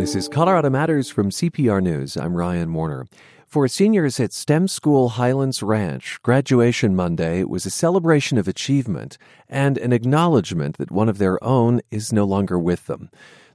This is Colorado Matters from CPR News. I'm Ryan Warner. For seniors at STEM School Highlands Ranch, graduation Monday was a celebration of achievement and an acknowledgement that one of their own is no longer with them.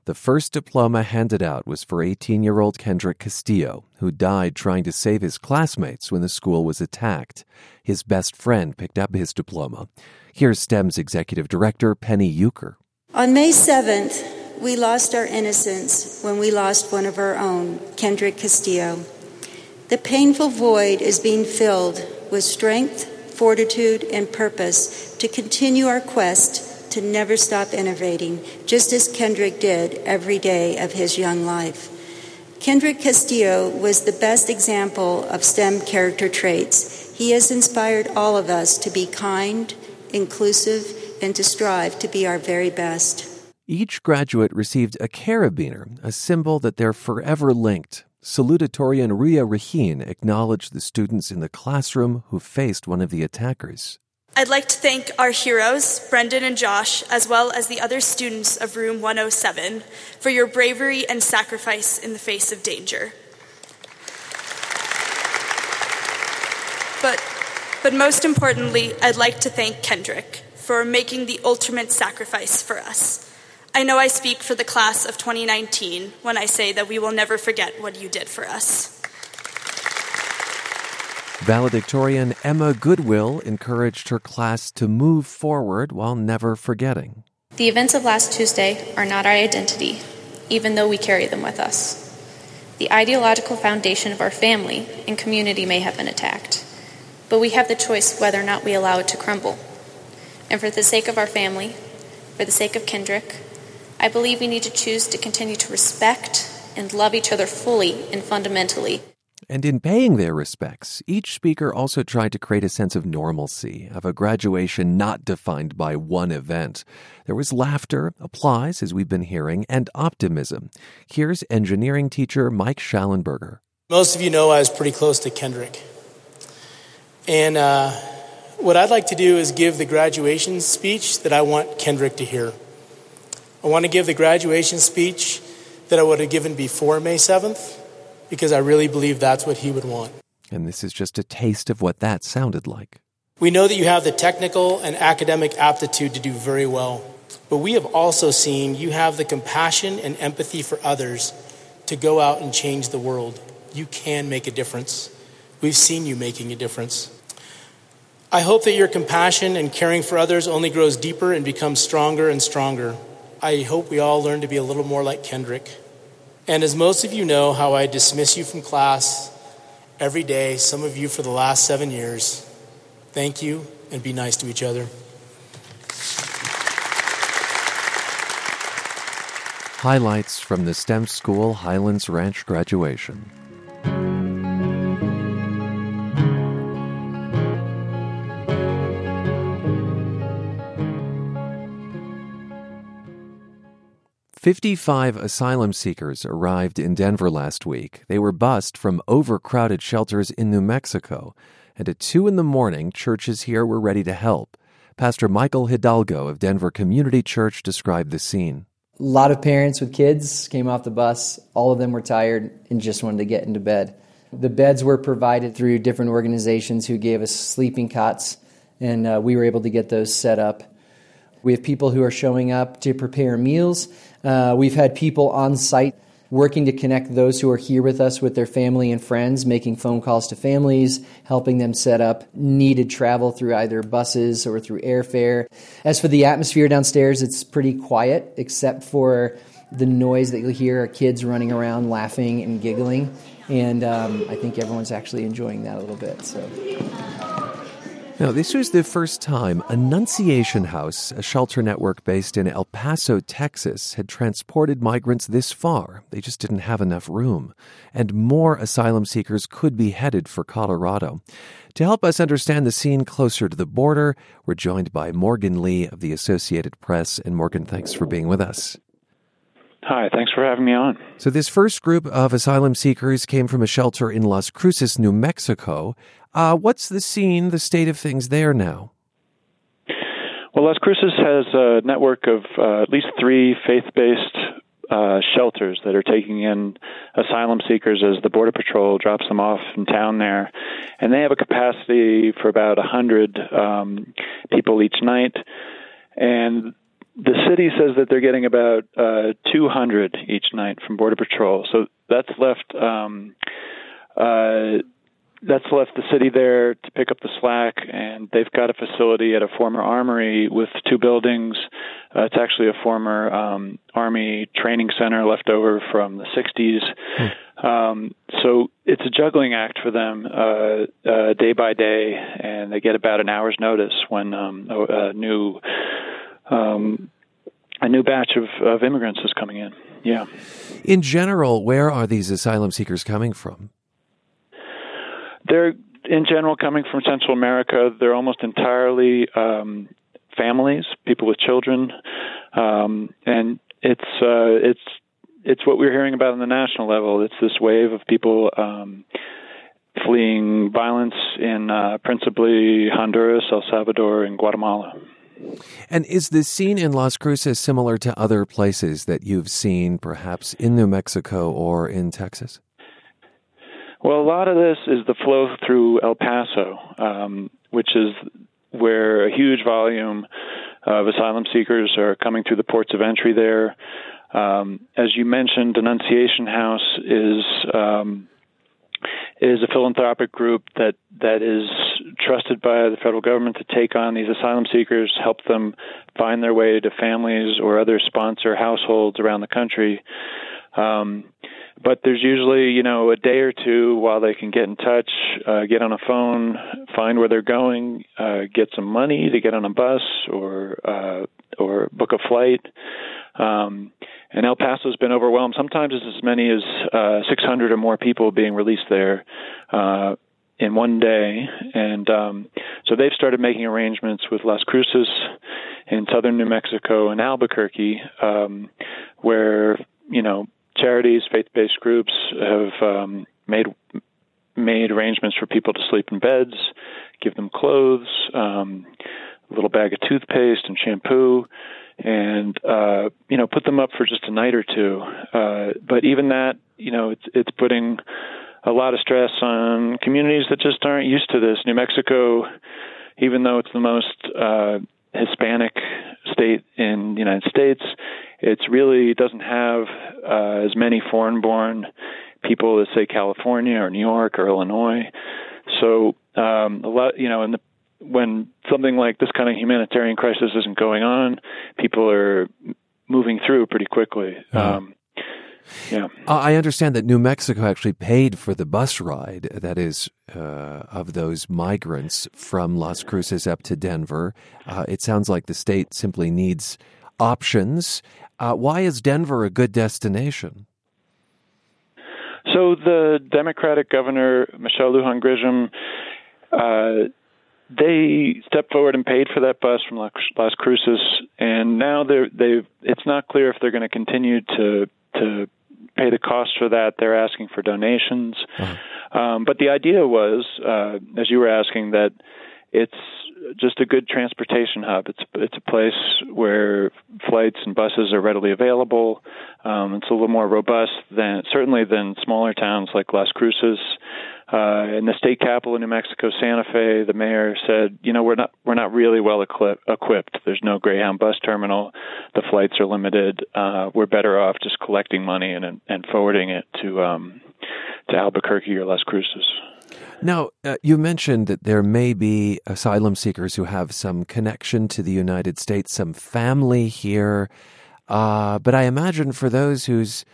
The first diploma handed out was for 18 year old Kendrick Castillo, who died trying to save his classmates when the school was attacked. His best friend picked up his diploma. Here's STEM's executive director, Penny Eucker. On May 7th, we lost our innocence when we lost one of our own, Kendrick Castillo. The painful void is being filled with strength, fortitude, and purpose to continue our quest to never stop innovating, just as Kendrick did every day of his young life. Kendrick Castillo was the best example of STEM character traits. He has inspired all of us to be kind, inclusive, and to strive to be our very best. Each graduate received a carabiner, a symbol that they're forever linked. Salutatorian Ria Rahin acknowledged the students in the classroom who faced one of the attackers. I'd like to thank our heroes, Brendan and Josh, as well as the other students of Room 107, for your bravery and sacrifice in the face of danger. But, but most importantly, I'd like to thank Kendrick for making the ultimate sacrifice for us. I know I speak for the class of 2019 when I say that we will never forget what you did for us. Valedictorian Emma Goodwill encouraged her class to move forward while never forgetting. The events of last Tuesday are not our identity, even though we carry them with us. The ideological foundation of our family and community may have been attacked, but we have the choice whether or not we allow it to crumble. And for the sake of our family, for the sake of Kendrick, I believe we need to choose to continue to respect and love each other fully and fundamentally. And in paying their respects, each speaker also tried to create a sense of normalcy, of a graduation not defined by one event. There was laughter, applause, as we've been hearing, and optimism. Here's engineering teacher Mike Schallenberger. Most of you know I was pretty close to Kendrick. And uh, what I'd like to do is give the graduation speech that I want Kendrick to hear. I want to give the graduation speech that I would have given before May 7th because I really believe that's what he would want. And this is just a taste of what that sounded like. We know that you have the technical and academic aptitude to do very well, but we have also seen you have the compassion and empathy for others to go out and change the world. You can make a difference. We've seen you making a difference. I hope that your compassion and caring for others only grows deeper and becomes stronger and stronger. I hope we all learn to be a little more like Kendrick. And as most of you know, how I dismiss you from class every day, some of you for the last seven years, thank you and be nice to each other. Highlights from the STEM School Highlands Ranch graduation. 55 asylum seekers arrived in Denver last week. They were bused from overcrowded shelters in New Mexico. And at 2 in the morning, churches here were ready to help. Pastor Michael Hidalgo of Denver Community Church described the scene. A lot of parents with kids came off the bus. All of them were tired and just wanted to get into bed. The beds were provided through different organizations who gave us sleeping cots, and uh, we were able to get those set up. We have people who are showing up to prepare meals. Uh, we've had people on site working to connect those who are here with us with their family and friends, making phone calls to families, helping them set up needed travel through either buses or through airfare. As for the atmosphere downstairs, it's pretty quiet, except for the noise that you'll hear are kids running around laughing and giggling. And um, I think everyone's actually enjoying that a little bit. So. Now, this was the first time Annunciation House, a shelter network based in El Paso, Texas, had transported migrants this far. They just didn't have enough room. And more asylum seekers could be headed for Colorado. To help us understand the scene closer to the border, we're joined by Morgan Lee of the Associated Press. And Morgan, thanks for being with us. Hi, thanks for having me on. So, this first group of asylum seekers came from a shelter in Las Cruces, New Mexico. Uh, what's the scene, the state of things there now? Well, Las Cruces has a network of uh, at least three faith based uh, shelters that are taking in asylum seekers as the Border Patrol drops them off in town there. And they have a capacity for about 100 um, people each night. And the city says that they're getting about uh, 200 each night from Border Patrol. So that's left. Um, uh, that's left the city there to pick up the slack, and they've got a facility at a former armory with two buildings. Uh, it's actually a former um, army training center left over from the 60s. Hmm. Um, so it's a juggling act for them uh, uh, day by day, and they get about an hour's notice when um, a, a new um, a new batch of, of immigrants is coming in. Yeah. In general, where are these asylum seekers coming from? They're in general coming from Central America. They're almost entirely um, families, people with children, um, and it's uh, it's it's what we're hearing about on the national level. It's this wave of people um, fleeing violence in uh, principally Honduras, El Salvador, and Guatemala. And is the scene in Las Cruces similar to other places that you've seen, perhaps in New Mexico or in Texas? Well, a lot of this is the flow through El Paso, um, which is where a huge volume of asylum seekers are coming through the ports of entry there. Um, as you mentioned, Annunciation House is um, is a philanthropic group that that is trusted by the federal government to take on these asylum seekers, help them find their way to families or other sponsor households around the country. Um, but there's usually you know a day or two while they can get in touch, uh, get on a phone, find where they're going, uh, get some money to get on a bus or uh, or book a flight. Um, and El Paso's been overwhelmed. Sometimes it's as many as uh, 600 or more people being released there uh, in one day. And um, so they've started making arrangements with Las Cruces in southern New Mexico and Albuquerque, um, where you know charities, faith-based groups have um, made made arrangements for people to sleep in beds, give them clothes, um, a little bag of toothpaste and shampoo, and uh, you know put them up for just a night or two. Uh, but even that, you know, it's it's putting a lot of stress on communities that just aren't used to this. New Mexico, even though it's the most uh, Hispanic state in the United States, it really doesn't have uh, as many foreign-born people as say California or New York or Illinois. So um, a lot, you know, in the when something like this kind of humanitarian crisis isn't going on, people are moving through pretty quickly. Uh-huh. Um, yeah. I understand that New Mexico actually paid for the bus ride, that is, uh, of those migrants from Las Cruces up to Denver. Uh, it sounds like the state simply needs options. Uh, why is Denver a good destination? So the Democratic governor, Michelle Lujan Grisham, uh, they stepped forward and paid for that bus from Las Cruces, and now they're they've. It's not clear if they're going to continue to to pay the cost for that. They're asking for donations, uh-huh. um, but the idea was, uh, as you were asking, that it's just a good transportation hub. It's it's a place where flights and buses are readily available. Um, it's a little more robust than certainly than smaller towns like Las Cruces. Uh, in the state capital of New Mexico, Santa Fe, the mayor said, "You know, we're not we're not really well equipped. There's no Greyhound bus terminal. The flights are limited. Uh, we're better off just collecting money and and forwarding it to um, to Albuquerque or Las Cruces." Now, uh, you mentioned that there may be asylum seekers who have some connection to the United States, some family here. Uh, but I imagine for those whose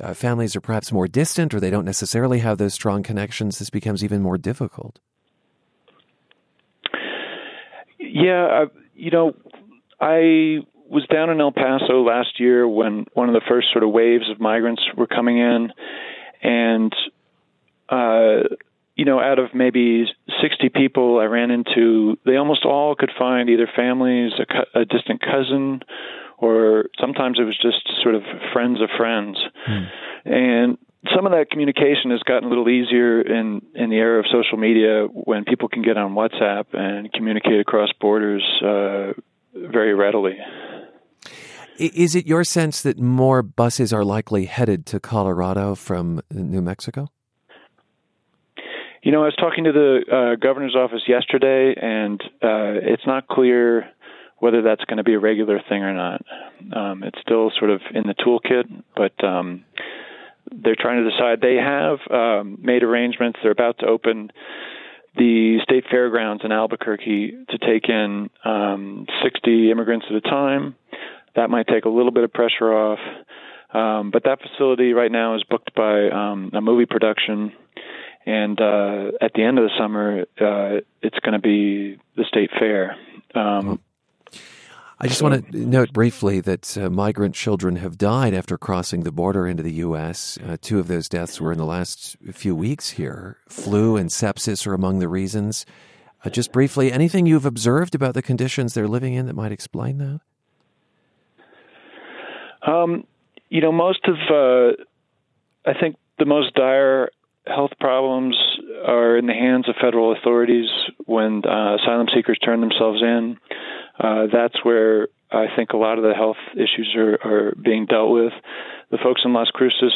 uh, families are perhaps more distant or they don't necessarily have those strong connections, this becomes even more difficult. Yeah, uh, you know, I was down in El Paso last year when one of the first sort of waves of migrants were coming in, and uh, you know, out of maybe 60 people I ran into, they almost all could find either families, a, a distant cousin, or sometimes it was just sort of friends of friends. Hmm. And some of that communication has gotten a little easier in in the era of social media when people can get on WhatsApp and communicate across borders uh, very readily. Is it your sense that more buses are likely headed to Colorado from New Mexico? You know, I was talking to the uh, governor's office yesterday, and uh, it's not clear whether that's going to be a regular thing or not. Um, it's still sort of in the toolkit, but um, they're trying to decide. They have um, made arrangements. They're about to open the state fairgrounds in Albuquerque to take in um, 60 immigrants at a time. That might take a little bit of pressure off. Um, but that facility right now is booked by um, a movie production. And uh, at the end of the summer, uh, it's going to be the state fair. Um, I just want to note briefly that uh, migrant children have died after crossing the border into the U.S. Uh, two of those deaths were in the last few weeks here. Flu and sepsis are among the reasons. Uh, just briefly, anything you've observed about the conditions they're living in that might explain that? Um, you know, most of, uh, I think the most dire health problems are in the hands of federal authorities when uh, asylum seekers turn themselves in. Uh, that's where I think a lot of the health issues are, are being dealt with. The folks in Las Cruces,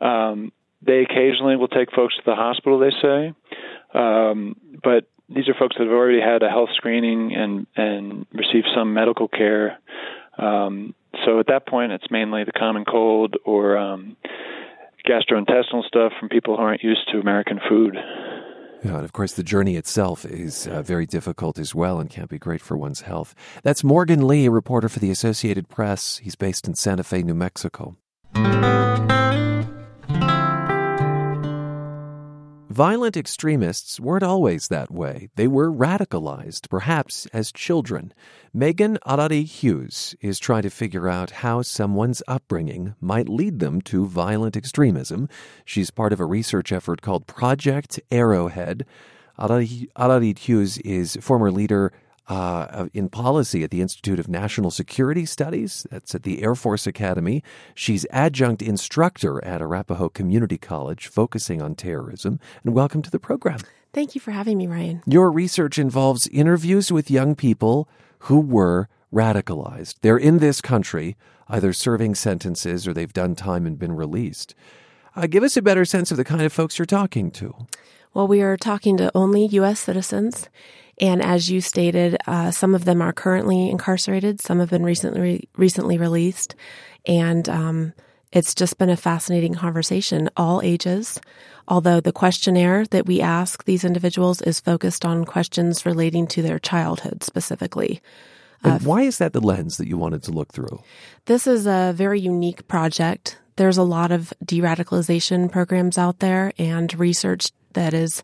um, they occasionally will take folks to the hospital, they say, um, but these are folks that have already had a health screening and and received some medical care. Um, so at that point, it's mainly the common cold or um, gastrointestinal stuff from people who aren't used to American food. Yeah, and of course, the journey itself is uh, very difficult as well and can't be great for one's health. That's Morgan Lee, a reporter for the Associated Press. He's based in Santa Fe, New Mexico. Violent extremists weren't always that way. They were radicalized, perhaps as children. Megan Arari Hughes is trying to figure out how someone's upbringing might lead them to violent extremism. She's part of a research effort called Project Arrowhead. Arari Hughes is former leader uh, in policy at the Institute of National Security Studies. That's at the Air Force Academy. She's adjunct instructor at Arapahoe Community College, focusing on terrorism. And welcome to the program. Thank you for having me, Ryan. Your research involves interviews with young people who were radicalized. They're in this country, either serving sentences or they've done time and been released. Uh, give us a better sense of the kind of folks you're talking to. Well, we are talking to only U.S. citizens, and as you stated, uh, some of them are currently incarcerated. Some have been recently recently released, and um, it's just been a fascinating conversation. All ages, although the questionnaire that we ask these individuals is focused on questions relating to their childhood specifically. And uh, why is that the lens that you wanted to look through? This is a very unique project. There's a lot of de radicalization programs out there and research that is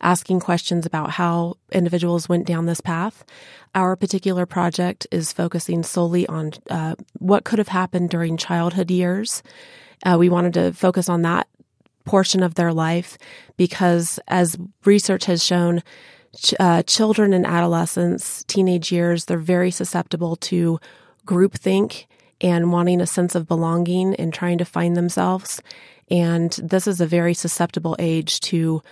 asking questions about how individuals went down this path. Our particular project is focusing solely on uh, what could have happened during childhood years. Uh, we wanted to focus on that portion of their life because, as research has shown, ch- uh, children and adolescents, teenage years, they're very susceptible to groupthink and wanting a sense of belonging and trying to find themselves. And this is a very susceptible age to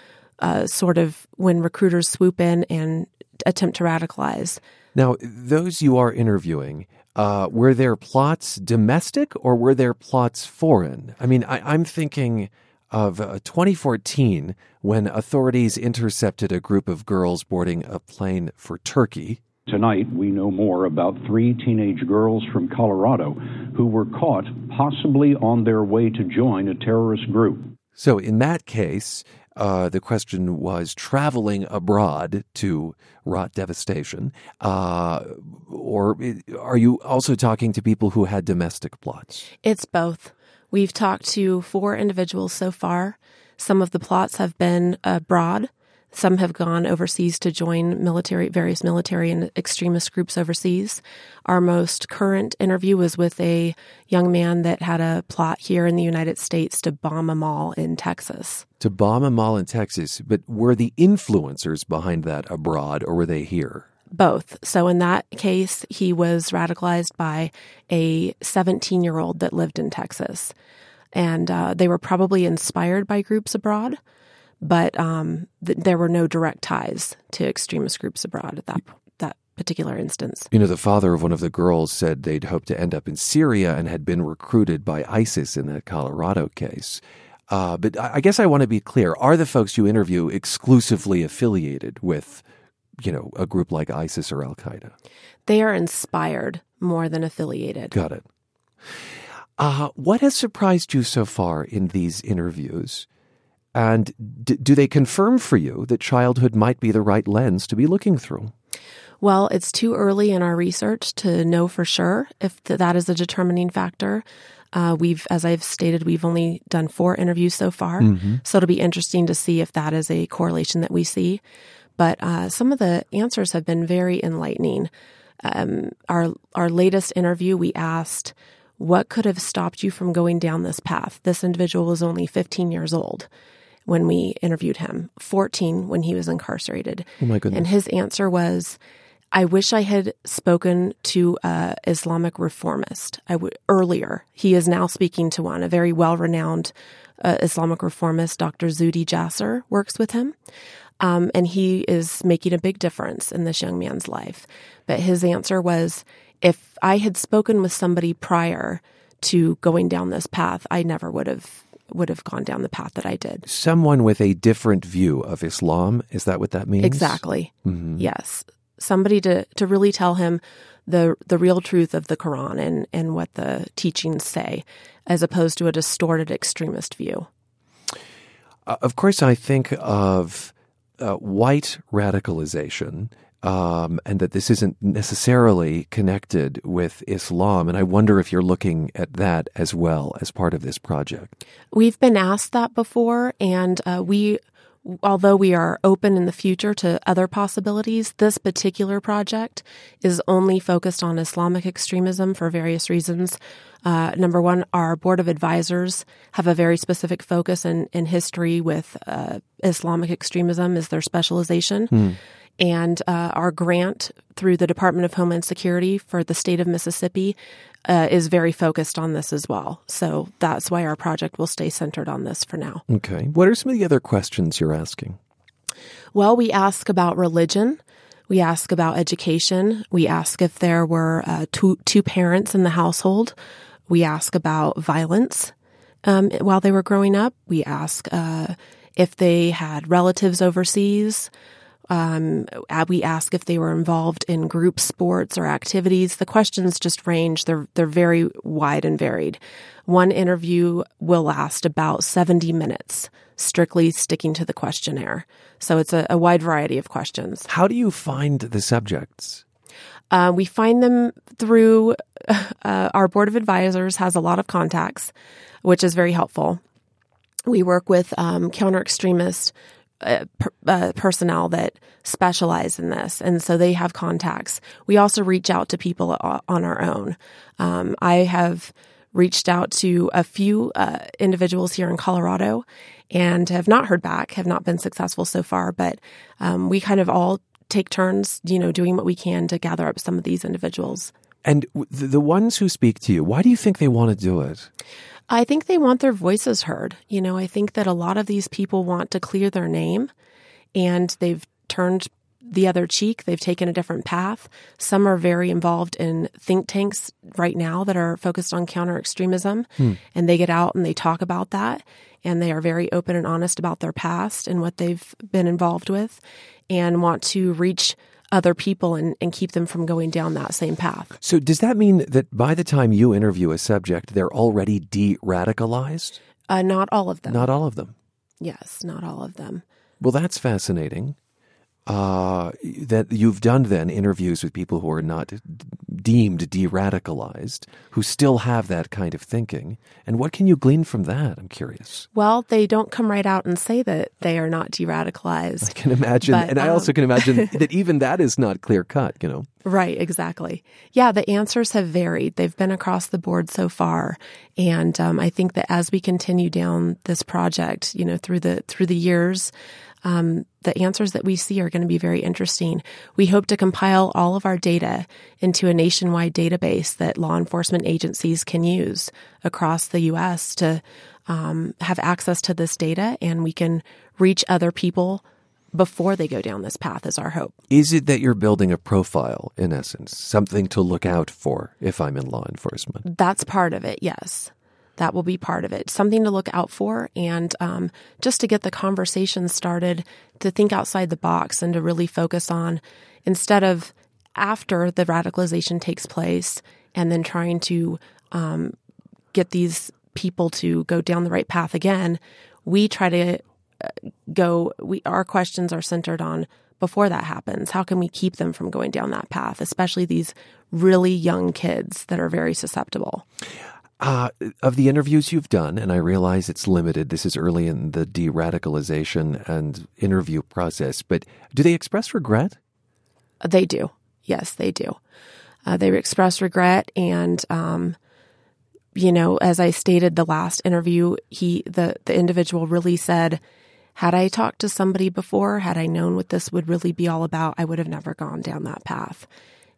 uh, sort of when recruiters swoop in and attempt to radicalize. Now, those you are interviewing, uh, were their plots domestic or were their plots foreign? I mean, I, am thinking of uh, 2014 when authorities intercepted a group of girls boarding a plane for Turkey. Tonight, we know more about three teenage girls from Colorado who were caught possibly on their way to join a terrorist group. So, in that case, uh, the question was traveling abroad to wrought devastation, uh, or are you also talking to people who had domestic plots? It's both. We've talked to four individuals so far. Some of the plots have been abroad. Some have gone overseas to join military, various military and extremist groups overseas. Our most current interview was with a young man that had a plot here in the United States to bomb a mall in Texas. To bomb a mall in Texas, but were the influencers behind that abroad or were they here? Both. So in that case, he was radicalized by a 17 year old that lived in Texas. And uh, they were probably inspired by groups abroad but um, th- there were no direct ties to extremist groups abroad at that that particular instance. You know, the father of one of the girls said they'd hoped to end up in Syria and had been recruited by ISIS in that Colorado case. Uh, but I guess I want to be clear: Are the folks you interview exclusively affiliated with, you know, a group like ISIS or Al Qaeda? They are inspired more than affiliated. Got it. Uh, what has surprised you so far in these interviews? And d- do they confirm for you that childhood might be the right lens to be looking through? Well, it's too early in our research to know for sure if th- that is a determining factor. Uh, we've, as I've stated, we've only done four interviews so far, mm-hmm. so it'll be interesting to see if that is a correlation that we see. But uh, some of the answers have been very enlightening. Um, our our latest interview, we asked, "What could have stopped you from going down this path?" This individual was only 15 years old when we interviewed him, 14 when he was incarcerated. Oh my goodness! And his answer was, I wish I had spoken to a Islamic reformist I w- earlier. He is now speaking to one, a very well renowned uh, Islamic reformist, Dr. Zuhdi Jasser, works with him. Um, and he is making a big difference in this young man's life. But his answer was if I had spoken with somebody prior to going down this path, I never would have would have gone down the path that I did. Someone with a different view of Islam, is that what that means? Exactly. Mm-hmm. Yes somebody to, to really tell him the the real truth of the Quran and, and what the teachings say, as opposed to a distorted extremist view. Uh, of course, I think of uh, white radicalization. Um, and that this isn't necessarily connected with Islam. And I wonder if you're looking at that as well as part of this project. We've been asked that before, and uh, we although we are open in the future to other possibilities, this particular project is only focused on Islamic extremism for various reasons. Uh, number one, our board of advisors have a very specific focus in, in history with uh, Islamic extremism is their specialization. Hmm. And uh, our grant through the Department of Homeland Security for the state of Mississippi uh, is very focused on this as well. So that's why our project will stay centered on this for now. Okay. What are some of the other questions you're asking? Well, we ask about religion. We ask about education. We ask if there were uh, two, two parents in the household. We ask about violence um, while they were growing up. We ask uh, if they had relatives overseas. Um, we ask if they were involved in group sports or activities. The questions just range. They're they're very wide and varied. One interview will last about 70 minutes, strictly sticking to the questionnaire. So it's a, a wide variety of questions. How do you find the subjects? Uh, we find them through uh, our board of advisors has a lot of contacts, which is very helpful. We work with um, counter extremist per, uh, personnel that specialize in this, and so they have contacts. We also reach out to people on our own. Um, I have reached out to a few uh, individuals here in Colorado and have not heard back, have not been successful so far, but um, we kind of all take turns, you know, doing what we can to gather up some of these individuals. And the ones who speak to you, why do you think they want to do it? I think they want their voices heard. You know, I think that a lot of these people want to clear their name and they've turned the other cheek. They've taken a different path. Some are very involved in think tanks right now that are focused on counter extremism. Hmm. And they get out and they talk about that. And they are very open and honest about their past and what they've been involved with and want to reach other people and, and keep them from going down that same path. So, does that mean that by the time you interview a subject, they're already de radicalized? Uh, not all of them. Not all of them. Yes, not all of them. Well, that's fascinating uh, that you've done then interviews with people who are not deemed de-radicalized, who still have that kind of thinking. And what can you glean from that? I'm curious. Well, they don't come right out and say that they are not de-radicalized. I can imagine, but, and I also um, can imagine that even that is not clear cut. You know. Right, exactly. Yeah, the answers have varied. They've been across the board so far, and um, I think that as we continue down this project, you know, through the through the years, um, the answers that we see are going to be very interesting. We hope to compile all of our data into a nationwide database that law enforcement agencies can use across the U.S. to um, have access to this data, and we can reach other people before they go down this path is our hope. Is it that you're building a profile, in essence, something to look out for if I'm in law enforcement? That's part of it, yes. That will be part of it. Something to look out for, and um, just to get the conversation started, to think outside the box and to really focus on instead of after the radicalization takes place and then trying to um, get these people to go down the right path again, we try to uh, go. We our questions are centered on before that happens. How can we keep them from going down that path, especially these really young kids that are very susceptible? Uh, of the interviews you've done, and I realize it's limited, this is early in the de radicalization and interview process, but do they express regret? They do. Yes, they do. Uh, they express regret and um, you know, as I stated the last interview, he the the individual really said, had I talked to somebody before, had I known what this would really be all about, I would have never gone down that path.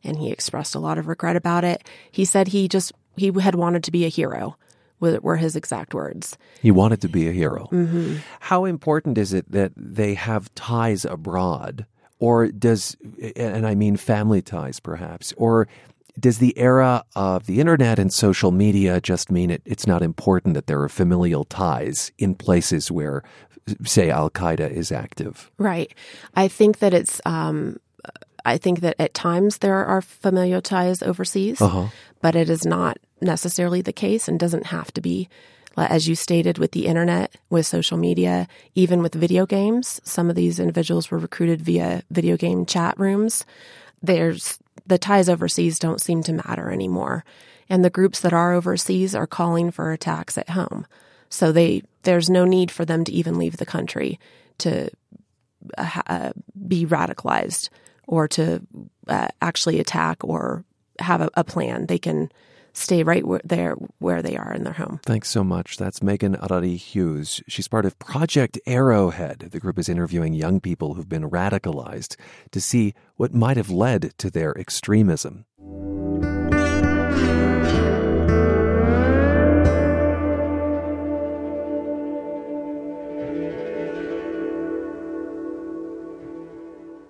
And he expressed a lot of regret about it. He said he just he had wanted to be a hero. Were his exact words. He wanted to be a hero. Mm-hmm. How important is it that they have ties abroad, or does, and I mean family ties, perhaps, or does the era of the internet and social media just mean it, it's not important that there are familial ties in places where, say, Al Qaeda is active? Right. I think that it's. Um, I think that at times there are familial ties overseas, uh-huh. but it is not necessarily the case and doesn't have to be. As you stated, with the internet, with social media, even with video games, some of these individuals were recruited via video game chat rooms. There's the ties overseas don't seem to matter anymore. And the groups that are overseas are calling for attacks at home. So they there's no need for them to even leave the country to uh, uh be radicalized or to uh, actually attack or have a, a plan. They can stay right where there where they are in their home. Thanks so much. That's Megan Arari Hughes. She's part of Project Arrowhead. The group is interviewing young people who've been radicalized to see what might have led to their extremism.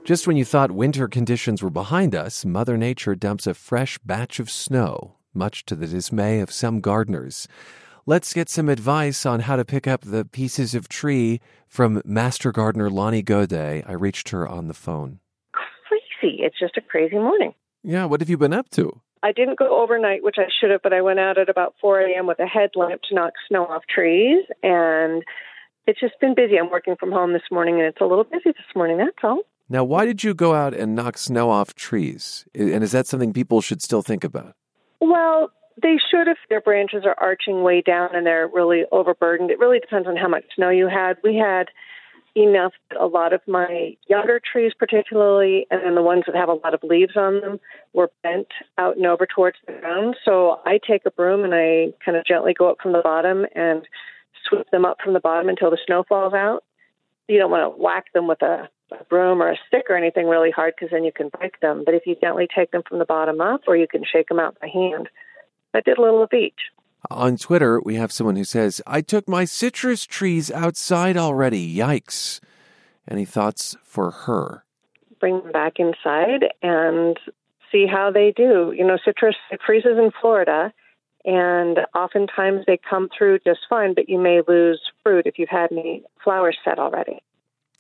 Just when you thought winter conditions were behind us, Mother Nature dumps a fresh batch of snow much to the dismay of some gardeners. Let's get some advice on how to pick up the pieces of tree from master gardener Lonnie Godet. I reached her on the phone. Crazy. It's just a crazy morning. Yeah, what have you been up to? I didn't go overnight, which I should have, but I went out at about 4 a.m. with a headlamp to knock snow off trees. And it's just been busy. I'm working from home this morning, and it's a little busy this morning. That's all. Now, why did you go out and knock snow off trees? And is that something people should still think about? Well, they should if their branches are arching way down and they're really overburdened. It really depends on how much snow you had. We had enough. A lot of my younger trees, particularly, and then the ones that have a lot of leaves on them, were bent out and over towards the ground. So I take a broom and I kind of gently go up from the bottom and sweep them up from the bottom until the snow falls out. You don't want to whack them with a a broom or a stick or anything really hard because then you can break them. But if you gently take them from the bottom up, or you can shake them out by hand, I did a little of each. On Twitter, we have someone who says, I took my citrus trees outside already. Yikes. Any thoughts for her? Bring them back inside and see how they do. You know, citrus, it freezes in Florida, and oftentimes they come through just fine, but you may lose fruit if you've had any flowers set already.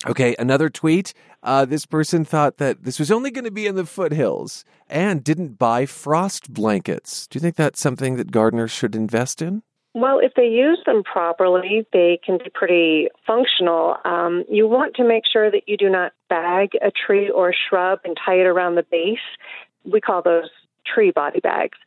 Okay, another tweet. Uh, this person thought that this was only going to be in the foothills and didn't buy frost blankets. Do you think that's something that gardeners should invest in? Well, if they use them properly, they can be pretty functional. Um, you want to make sure that you do not bag a tree or shrub and tie it around the base. We call those tree body bags.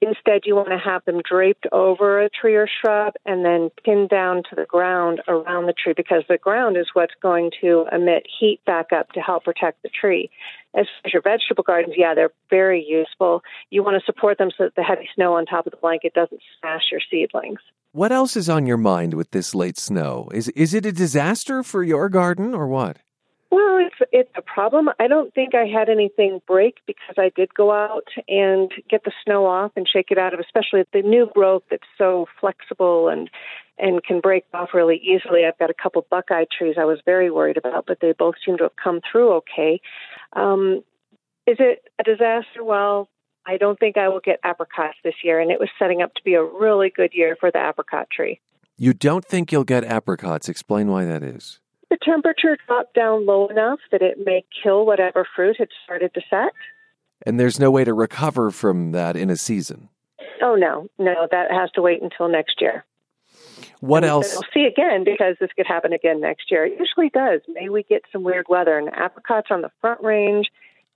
Instead, you want to have them draped over a tree or shrub and then pinned down to the ground around the tree because the ground is what's going to emit heat back up to help protect the tree. As for your vegetable gardens, yeah, they're very useful. You want to support them so that the heavy snow on top of the blanket doesn't smash your seedlings. What else is on your mind with this late snow? Is is it a disaster for your garden or what? Well, it's it's a problem. I don't think I had anything break because I did go out and get the snow off and shake it out of, especially the new growth that's so flexible and and can break off really easily. I've got a couple buckeye trees I was very worried about, but they both seem to have come through okay. Um, is it a disaster? Well, I don't think I will get apricots this year, and it was setting up to be a really good year for the apricot tree. You don't think you'll get apricots. Explain why that is. The temperature dropped down low enough that it may kill whatever fruit had started to set. And there's no way to recover from that in a season. Oh, no, no, that has to wait until next year. What and else? We'll see again because this could happen again next year. It usually does. May we get some weird weather and apricots on the front range.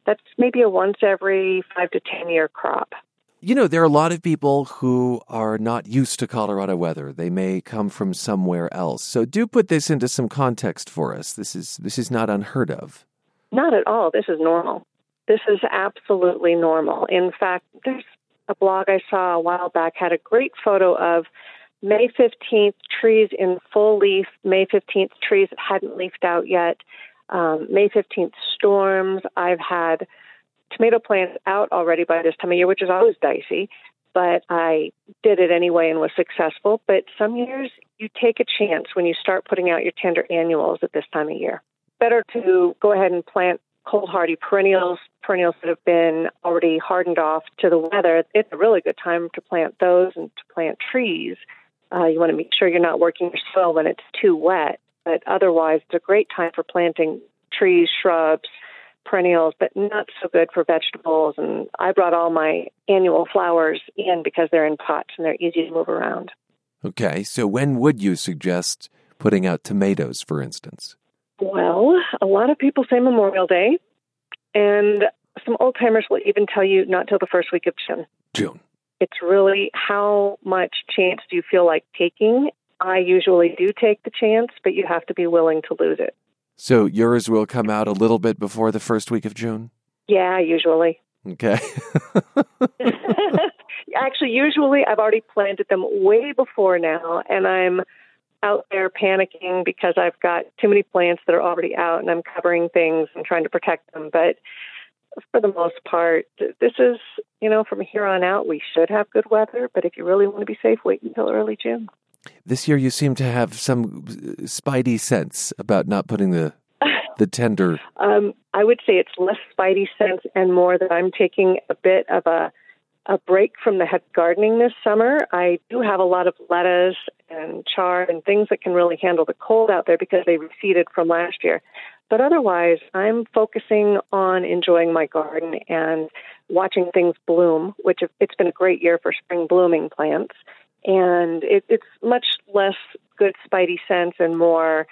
That's maybe a once every five to ten year crop. You know, there are a lot of people who are not used to Colorado weather. They may come from somewhere else. So do put this into some context for us. This is this is not unheard of. Not at all. This is normal. This is absolutely normal. In fact, there's a blog I saw a while back had a great photo of May 15th trees in full leaf, May 15th trees that hadn't leafed out yet, um, May 15th storms. I've had tomato plants out already by this time of year, which is always dicey, but I did it anyway and was successful. But some years you take a chance when you start putting out your tender annuals at this time of year. Better to go ahead and plant cold hardy perennials, perennials that have been already hardened off to the weather. It's a really good time to plant those and to plant trees. Uh, you want to make sure you're not working your soil when it's too wet, but otherwise, it's a great time for planting trees, shrubs, perennials, but not so good for vegetables. And I brought all my annual flowers in because they're in pots and they're easy to move around. Okay, so when would you suggest putting out tomatoes, for instance? Well, a lot of people say Memorial Day, and some old timers will even tell you not till the first week of June. June. It's really how much chance do you feel like taking? I usually do take the chance, but you have to be willing to lose it. So yours will come out a little bit before the first week of June? Yeah, usually. Okay. Actually, usually I've already planted them way before now, and I'm out there panicking because I've got too many plants that are already out and I'm covering things and trying to protect them. But for the most part, this is, you know, from here on out, we should have good weather. But if you really want to be safe, wait until early June. This year, you seem to have some spidey sense about not putting the the tender. um, I would say it's less spidey sense and more that I'm taking a bit of a a break from the head gardening this summer. I do have a lot of lettuce and chard and things that can really handle the cold out there because they receded from last year. But otherwise, I'm focusing on enjoying my garden and watching things bloom, which it's been a great year for spring blooming plants. And it, it's much less good spidey sense and more,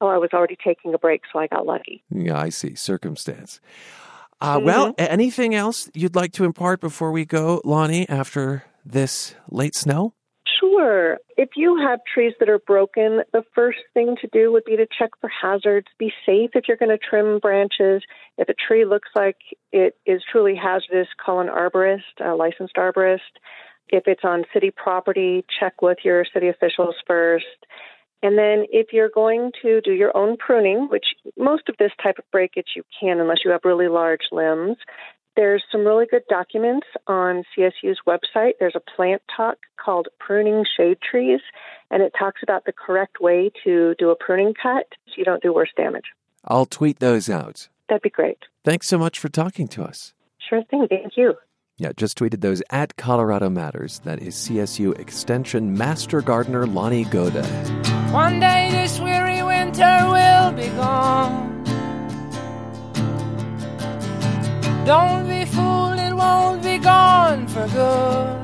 oh, I was already taking a break, so I got lucky. Yeah, I see. Circumstance. Uh, mm-hmm. Well, anything else you'd like to impart before we go, Lonnie, after this late snow? Sure. If you have trees that are broken, the first thing to do would be to check for hazards. Be safe if you're going to trim branches. If a tree looks like it is truly hazardous, call an arborist, a licensed arborist. If it's on city property, check with your city officials first. And then if you're going to do your own pruning, which most of this type of breakage you can unless you have really large limbs, there's some really good documents on CSU's website. There's a plant talk called Pruning Shade Trees, and it talks about the correct way to do a pruning cut so you don't do worse damage. I'll tweet those out. That'd be great. Thanks so much for talking to us. Sure thing. Thank you. Yeah, just tweeted those at Colorado Matters. That is CSU Extension Master Gardener Lonnie Goda. One day this weary winter will be gone. Don't be fooled, it won't be gone for good.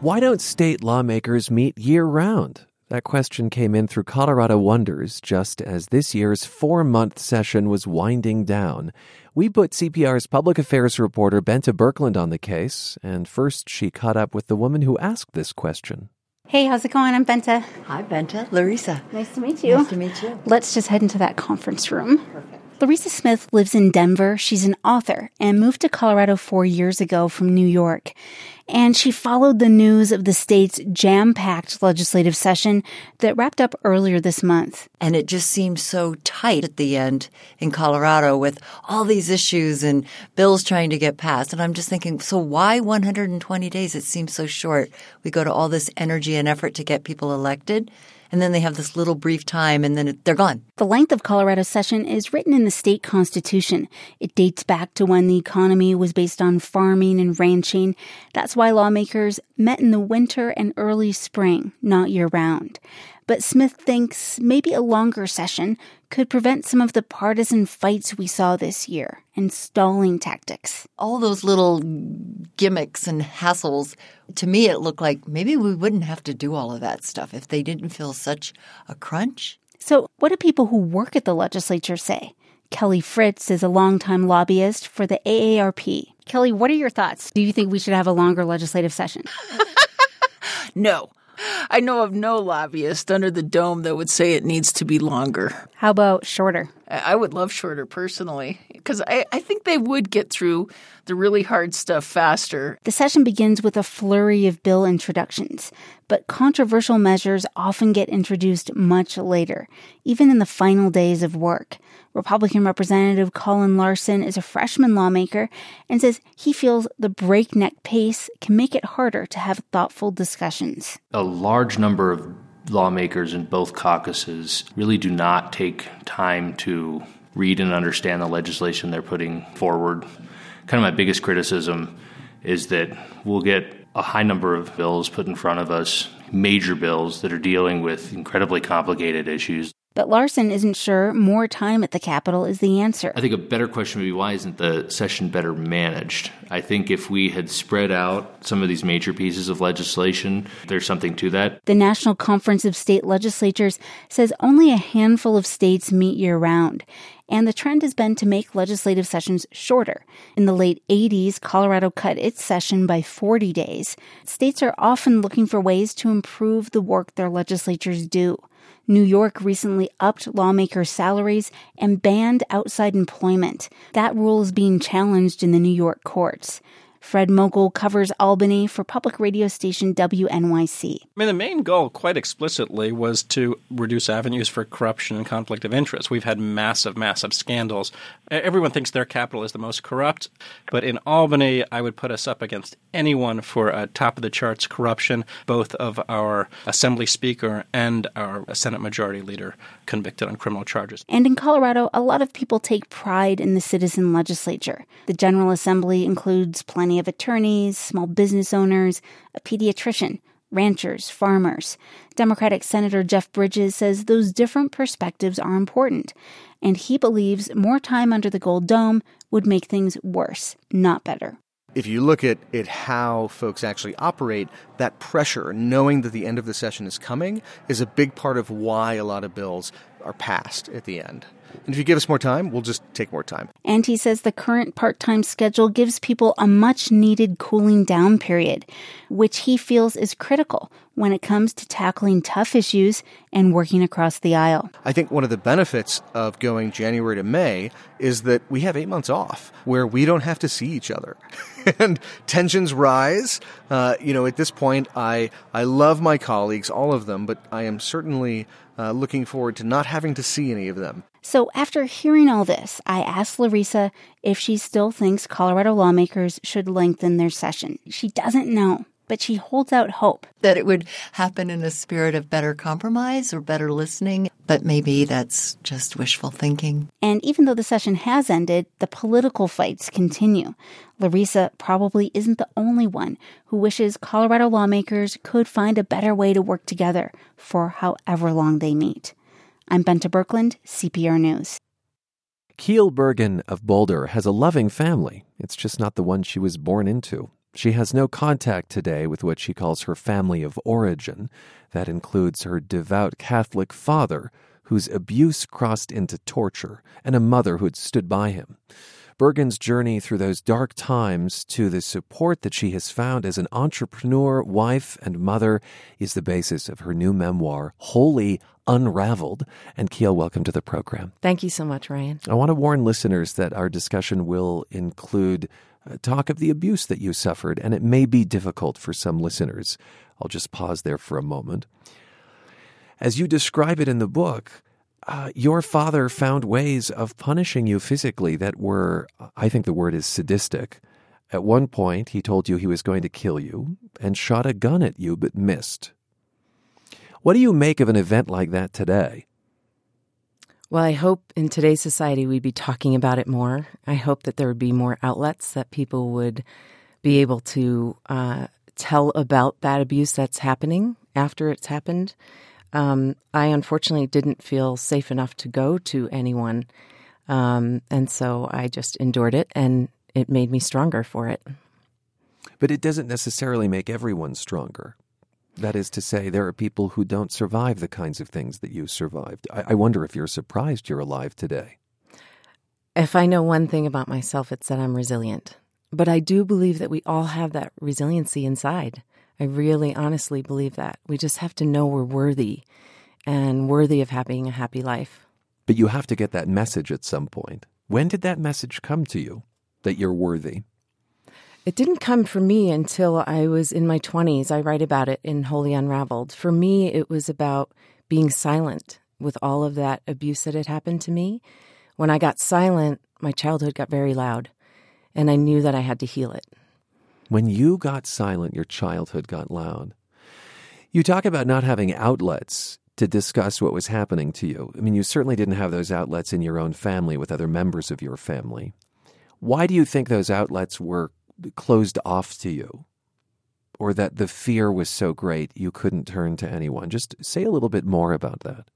Why don't state lawmakers meet year round? That question came in through Colorado Wonders just as this year's four month session was winding down. We put CPR's public affairs reporter Bente Birkeland on the case, and first she caught up with the woman who asked this question. Hey, how's it going? I'm Bente. Hi, Bente. Larissa. Nice to meet you. Nice to meet you. Let's just head into that conference room. Perfect. Larissa Smith lives in Denver. She's an author and moved to Colorado four years ago from New York. And she followed the news of the state's jam packed legislative session that wrapped up earlier this month. And it just seemed so tight at the end in Colorado with all these issues and bills trying to get passed. And I'm just thinking, so why 120 days? It seems so short. We go to all this energy and effort to get people elected and then they have this little brief time and then they're gone. The length of Colorado's session is written in the state constitution. It dates back to when the economy was based on farming and ranching. That's why lawmakers met in the winter and early spring, not year round. But Smith thinks maybe a longer session could prevent some of the partisan fights we saw this year and stalling tactics. All those little gimmicks and hassles, to me, it looked like maybe we wouldn't have to do all of that stuff if they didn't feel such a crunch. So, what do people who work at the legislature say? Kelly Fritz is a longtime lobbyist for the AARP. Kelly, what are your thoughts? Do you think we should have a longer legislative session? no. I know of no lobbyist under the dome that would say it needs to be longer. How about shorter? I would love shorter personally, because I, I think they would get through the really hard stuff faster. The session begins with a flurry of bill introductions, but controversial measures often get introduced much later, even in the final days of work. Republican Representative Colin Larson is a freshman lawmaker and says he feels the breakneck pace can make it harder to have thoughtful discussions. A large number of lawmakers in both caucuses really do not take time to read and understand the legislation they're putting forward. Kind of my biggest criticism is that we'll get a high number of bills put in front of us, major bills that are dealing with incredibly complicated issues. But Larson isn't sure more time at the Capitol is the answer. I think a better question would be why isn't the session better managed? I think if we had spread out some of these major pieces of legislation, there's something to that. The National Conference of State Legislatures says only a handful of states meet year round. And the trend has been to make legislative sessions shorter. In the late 80s, Colorado cut its session by 40 days. States are often looking for ways to improve the work their legislatures do. New York recently upped lawmakers' salaries and banned outside employment. That rule is being challenged in the New York courts. Fred Mogul covers Albany for public radio station WNYC. I mean, the main goal, quite explicitly, was to reduce avenues for corruption and conflict of interest. We've had massive, massive scandals. Everyone thinks their capital is the most corrupt, but in Albany, I would put us up against anyone for uh, top of the charts corruption, both of our Assembly Speaker and our Senate Majority Leader convicted on criminal charges. And in Colorado, a lot of people take pride in the citizen legislature. The General Assembly includes plenty of attorneys, small business owners, a pediatrician, ranchers, farmers. Democratic Senator Jeff Bridges says those different perspectives are important, and he believes more time under the Gold Dome would make things worse, not better if you look at, at how folks actually operate, that pressure, knowing that the end of the session is coming, is a big part of why a lot of bills are passed at the end. And if you give us more time, we'll just take more time. And he says the current part time schedule gives people a much needed cooling down period, which he feels is critical when it comes to tackling tough issues and working across the aisle. I think one of the benefits of going January to May is that we have eight months off where we don't have to see each other. and tensions rise. Uh, you know, at this point, I, I love my colleagues, all of them, but I am certainly uh, looking forward to not having to see any of them. So, after hearing all this, I asked Larissa if she still thinks Colorado lawmakers should lengthen their session. She doesn't know but she holds out hope that it would happen in a spirit of better compromise or better listening. But maybe that's just wishful thinking. And even though the session has ended, the political fights continue. Larissa probably isn't the only one who wishes Colorado lawmakers could find a better way to work together for however long they meet. I'm Bente Birkeland, CPR News. Keel Bergen of Boulder has a loving family. It's just not the one she was born into. She has no contact today with what she calls her family of origin. That includes her devout Catholic father, whose abuse crossed into torture, and a mother who had stood by him. Bergen's journey through those dark times to the support that she has found as an entrepreneur, wife, and mother is the basis of her new memoir, Wholly Unraveled. And Keel, welcome to the program. Thank you so much, Ryan. I want to warn listeners that our discussion will include uh, talk of the abuse that you suffered, and it may be difficult for some listeners. I'll just pause there for a moment. As you describe it in the book, uh, your father found ways of punishing you physically that were, I think the word is sadistic. At one point, he told you he was going to kill you and shot a gun at you but missed. What do you make of an event like that today? Well, I hope in today's society we'd be talking about it more. I hope that there would be more outlets that people would be able to uh, tell about that abuse that's happening after it's happened. Um, I unfortunately didn't feel safe enough to go to anyone. Um, and so I just endured it and it made me stronger for it. But it doesn't necessarily make everyone stronger. That is to say, there are people who don't survive the kinds of things that you survived. I, I wonder if you're surprised you're alive today. If I know one thing about myself, it's that I'm resilient. But I do believe that we all have that resiliency inside. I really honestly believe that. We just have to know we're worthy and worthy of having a happy life. But you have to get that message at some point. When did that message come to you that you're worthy? It didn't come for me until I was in my 20s. I write about it in Wholly Unraveled. For me, it was about being silent with all of that abuse that had happened to me. When I got silent, my childhood got very loud, and I knew that I had to heal it. When you got silent, your childhood got loud. You talk about not having outlets to discuss what was happening to you. I mean, you certainly didn't have those outlets in your own family with other members of your family. Why do you think those outlets were closed off to you? Or that the fear was so great you couldn't turn to anyone? Just say a little bit more about that.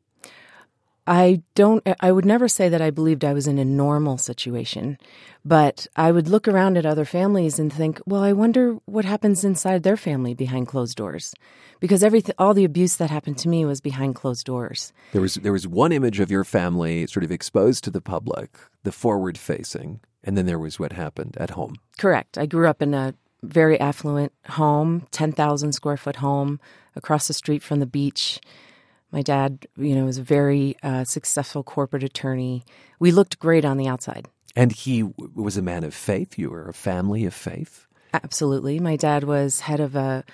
I don't, I would never say that I believed I was in a normal situation, but I would look around at other families and think, well, I wonder what happens inside their family behind closed doors. Because everything, all the abuse that happened to me was behind closed doors. There was, there was one image of your family sort of exposed to the public, the forward facing, and then there was what happened at home. Correct. I grew up in a very affluent home, 10,000 square foot home across the street from the beach. My dad, you know, was a very uh, successful corporate attorney. We looked great on the outside. And he w- was a man of faith. You were a family of faith. Absolutely. My dad was head of a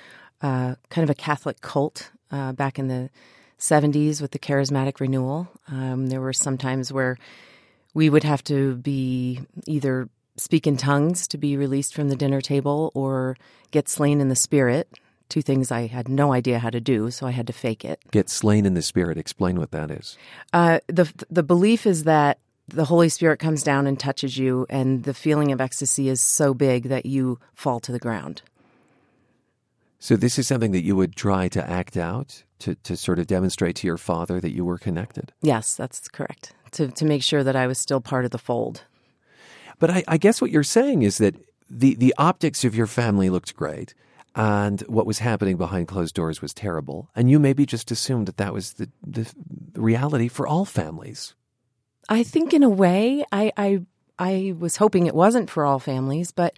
uh, kind of a Catholic cult uh, back in the 70s with the Charismatic Renewal. Um, there were some times where we would have to be either speak in tongues to be released from the dinner table or get slain in the spirit two things I had no idea how to do, so I had to fake it. Get slain in the spirit. Explain what that is. Uh, the the belief is that the Holy Spirit comes down and touches you, and the feeling of ecstasy is so big that you fall to the ground. So this is something that you would try to act out to, to sort of demonstrate to your father that you were connected. Yes, that's correct. To to make sure that I was still part of the fold. But I, I guess what you're saying is that the, the optics of your family looked great and what was happening behind closed doors was terrible. And you maybe just assumed that that was the, the reality for all families. I think, in a way, I, I I was hoping it wasn't for all families, but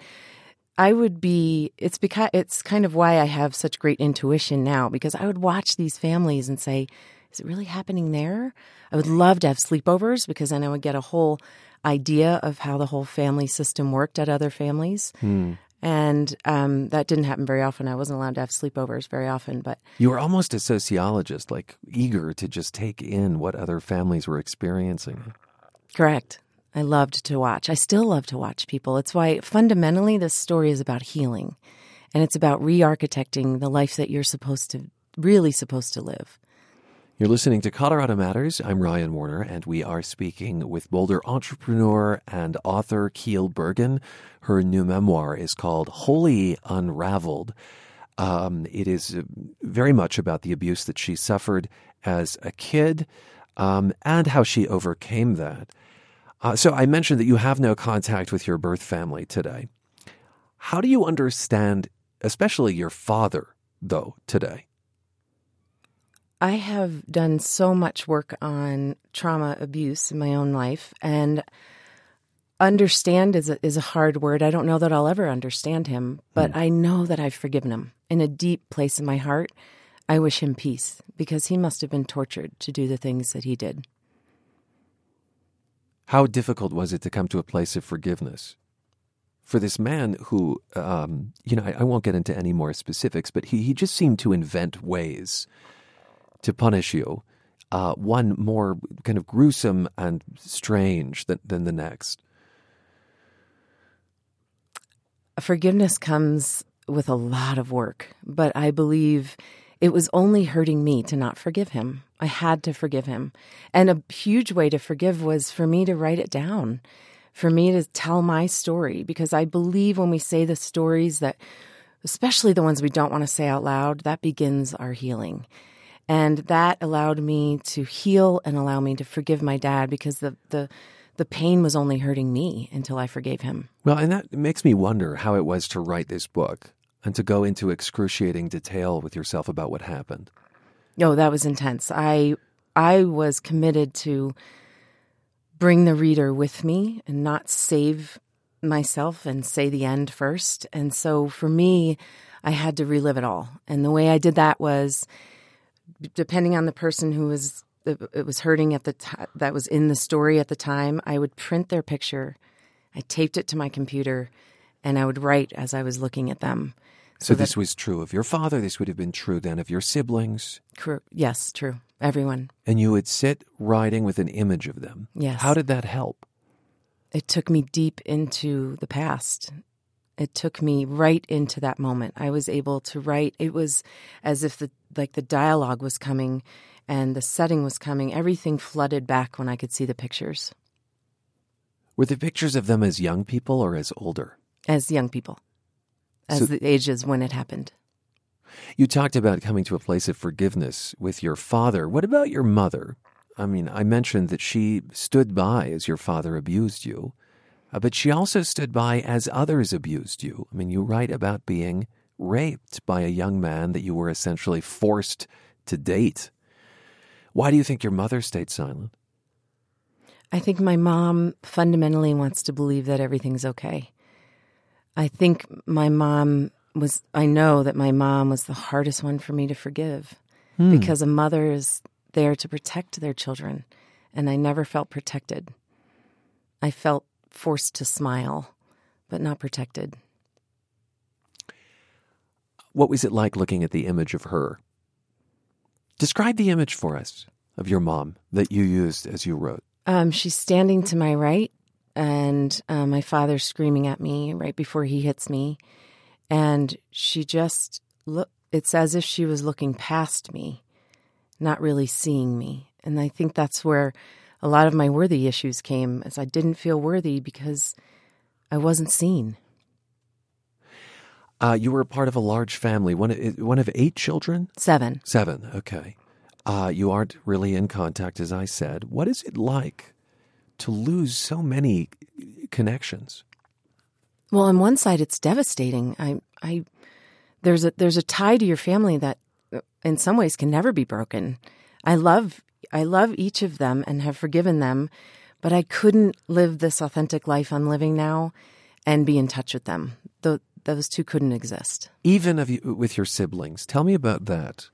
I would be. It's because it's kind of why I have such great intuition now because I would watch these families and say, "Is it really happening there?" I would love to have sleepovers because then I would get a whole idea of how the whole family system worked at other families. Hmm. And um, that didn't happen very often. I wasn't allowed to have sleepovers very often, but You were almost a sociologist, like eager to just take in what other families were experiencing. correct. I loved to watch. I still love to watch people. It's why fundamentally this story is about healing, and it's about re-architecting the life that you're supposed to really supposed to live. You're listening to Colorado Matters. I'm Ryan Warner, and we are speaking with Boulder entrepreneur and author Keel Bergen. Her new memoir is called Wholly Unraveled. Um, it is uh, very much about the abuse that she suffered as a kid um, and how she overcame that. Uh, so I mentioned that you have no contact with your birth family today. How do you understand, especially your father, though, today? I have done so much work on trauma abuse in my own life, and understand is a, is a hard word. I don't know that I'll ever understand him, but mm. I know that I've forgiven him in a deep place in my heart. I wish him peace because he must have been tortured to do the things that he did. How difficult was it to come to a place of forgiveness? For this man who, um, you know, I, I, won't get into any more specifics, but he, he just seemed to invent ways to punish you, uh, one more kind of gruesome and strange than, than the next. Forgiveness comes with a lot of work, but I believe it was only hurting me to not forgive him. I had to forgive him. And a huge way to forgive was for me to write it down, for me to tell my story, because I believe when we say the stories that, especially the ones we don't want to say out loud, that begins our healing. And that allowed me to heal and allow me to forgive my dad because the, the, the pain was only hurting me until I forgave him. Well, and that makes me wonder how it was to write this book and to go into excruciating detail with yourself about what happened. No, oh, that was intense. I I was committed to bring the reader with me and not save myself and say the end first. And so for me, I had to relive it all. And the way I did that was depending on the person who was uh, it was hurting at the time that was in the story at the time, I would print their picture, I taped it to my computer, and I would write as I was looking at them. So, so this was true of your father. This would have been true then of your siblings. True. Yes, true. Everyone. And you would sit writing with an image of them. Yes. How did that help? It took me deep into the past. It took me right into that moment. I was able to write. It was as if the like the dialogue was coming and the setting was coming. Everything flooded back when I could see the pictures. Were the pictures of them as young people or as older? As young people as so, the ages when it happened. You talked about coming to a place of forgiveness with your father. What about your mother? I mean, I mentioned that she stood by as your father abused you, uh, but she also stood by as others abused you. I mean, you write about being raped by a young man that you were essentially forced to date. Why do you think your mother stayed silent? I think my mom fundamentally wants to believe that everything's okay. I think my mom was, I know that my mom was the hardest one for me to forgive hmm. because a mother is there to protect their children. And I never felt protected. I felt forced to smile, but not protected. What was it like looking at the image of her? Describe the image for us of your mom that you used as you wrote. Um, she's standing to my right and uh, my father screaming at me right before he hits me. And she just look. It's as if she was looking past me, not really seeing me. And I think that's where a lot of my worthy issues came, as I didn't feel worthy because I wasn't seen. Uh, you were a part of a large family, one one of eight children. Seven. Seven. Okay. Uh, you aren't really in contact, as I said. What is it like to lose so many connections? Well, on one side, it's devastating. I, I, there's a there's a tie to your family that, uh, in some ways, can never be broken. I love I love each of them and have forgiven them, but I couldn't live this authentic life I'm living now and be in touch with them. The, those two couldn't exist. Even you, with your siblings, tell me about that.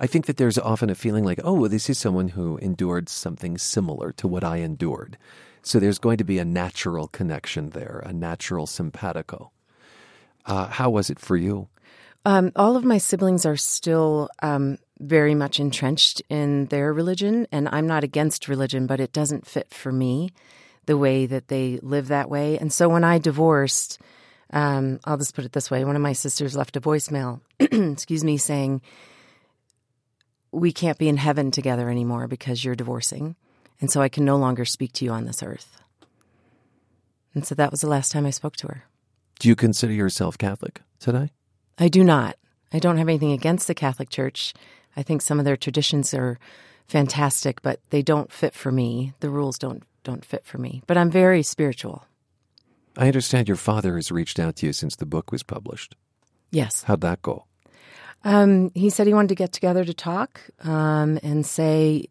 I think that there's often a feeling like, oh, this is someone who endured something similar to what I endured. So there's going to be a natural connection there, a natural simpatico. Uh, how was it for you? Um, all of my siblings are still um, very much entrenched in their religion, and I'm not against religion, but it doesn't fit for me the way that they live that way. And so when I divorced, um, I'll just put it this way: one of my sisters left a voicemail, excuse me, saying, we can't be in heaven together anymore because you're divorcing. And so I can no longer speak to you on this earth. And so that was the last time I spoke to her. Do you consider yourself Catholic today? I do not. I don't have anything against the Catholic Church. I think some of their traditions are fantastic, but they don't fit for me. The rules don't don't fit for me. But I'm very spiritual. I understand your father has reached out to you since the book was published. Yes. How'd that go? Um, he said he wanted to get together to talk um, and say,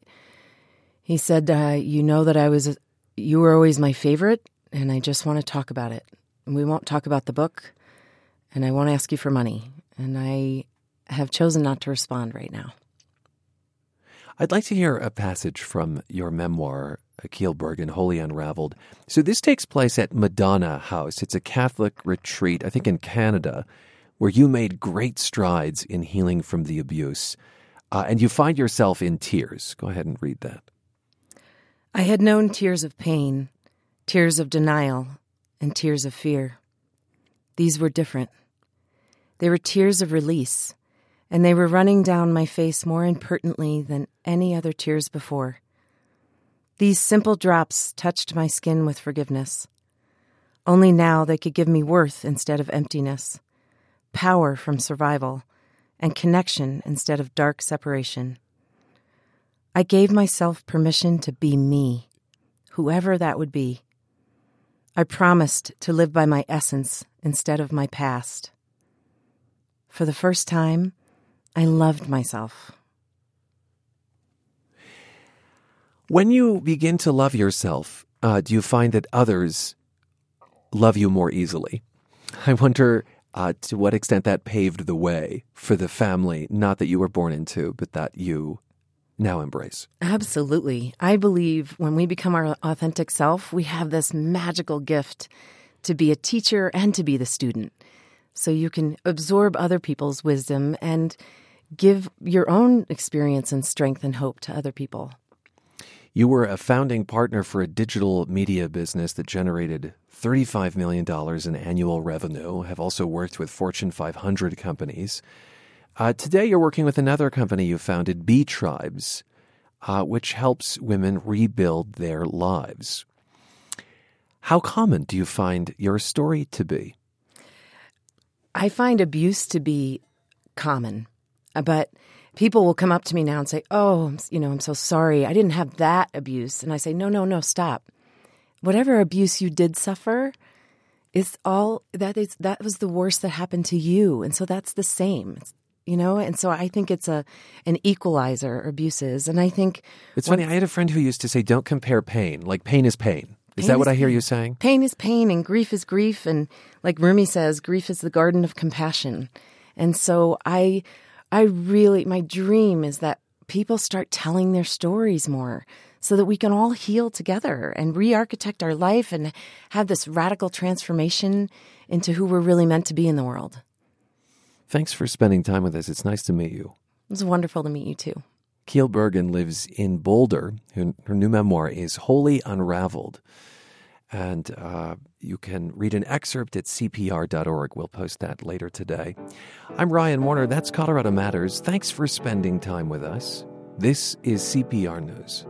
he said, uh, You know that I was, you were always my favorite, and I just want to talk about it. And we won't talk about the book, and I won't ask you for money. And I have chosen not to respond right now. I'd like to hear a passage from your memoir, Keel Bergen, Wholly Unraveled. So this takes place at Madonna House. It's a Catholic retreat, I think in Canada, where you made great strides in healing from the abuse. Uh, and you find yourself in tears. Go ahead and read that. I had known tears of pain, tears of denial, and tears of fear. These were different. They were tears of release, and they were running down my face more impertinently than any other tears before. These simple drops touched my skin with forgiveness. Only now they could give me worth instead of emptiness, power from survival, and connection instead of dark separation. I gave myself permission to be me, whoever that would be. I promised to live by my essence instead of my past. For the first time, I loved myself. When you begin to love yourself, uh, do you find that others love you more easily? I wonder uh, to what extent that paved the way for the family, not that you were born into, but that you now embrace. Absolutely. I believe when we become our authentic self, we have this magical gift to be a teacher and to be the student. So you can absorb other people's wisdom and give your own experience and strength and hope to other people. You were a founding partner for a digital media business that generated $35 million in annual revenue, have also worked with Fortune 500 companies. Uh, today, you're working with another company you founded, Bee Tribes, uh, which helps women rebuild their lives. How common do you find your story to be? I find abuse to be common, uh, but people will come up to me now and say, "Oh, you know, I'm so sorry. I didn't have that abuse." And I say, "No, no, no, stop. Whatever abuse you did suffer, is all that is that was the worst that happened to you, and so that's the same." You know, and so I think it's a an equalizer abuses, and I think it's when, funny. I had a friend who used to say, "Don't compare pain. Like pain is pain." Is pain that what I hear you saying? Pain is pain, and grief is grief, and like Rumi says, grief is the garden of compassion. And so I I really, my dream is that people start telling their stories more so that we can all heal together and re architect our life and have this radical transformation into who we're really meant to be in the world. Thanks for spending time with us. It's nice to meet you. It was wonderful to meet you too. Keel Bergen lives in Boulder. Her, her new memoir is Wholly Unraveled. And uh, you can read an excerpt at CPR.org. We'll post that later today. I'm Ryan Warner. That's Colorado Matters. Thanks for spending time with us. This is CPR News.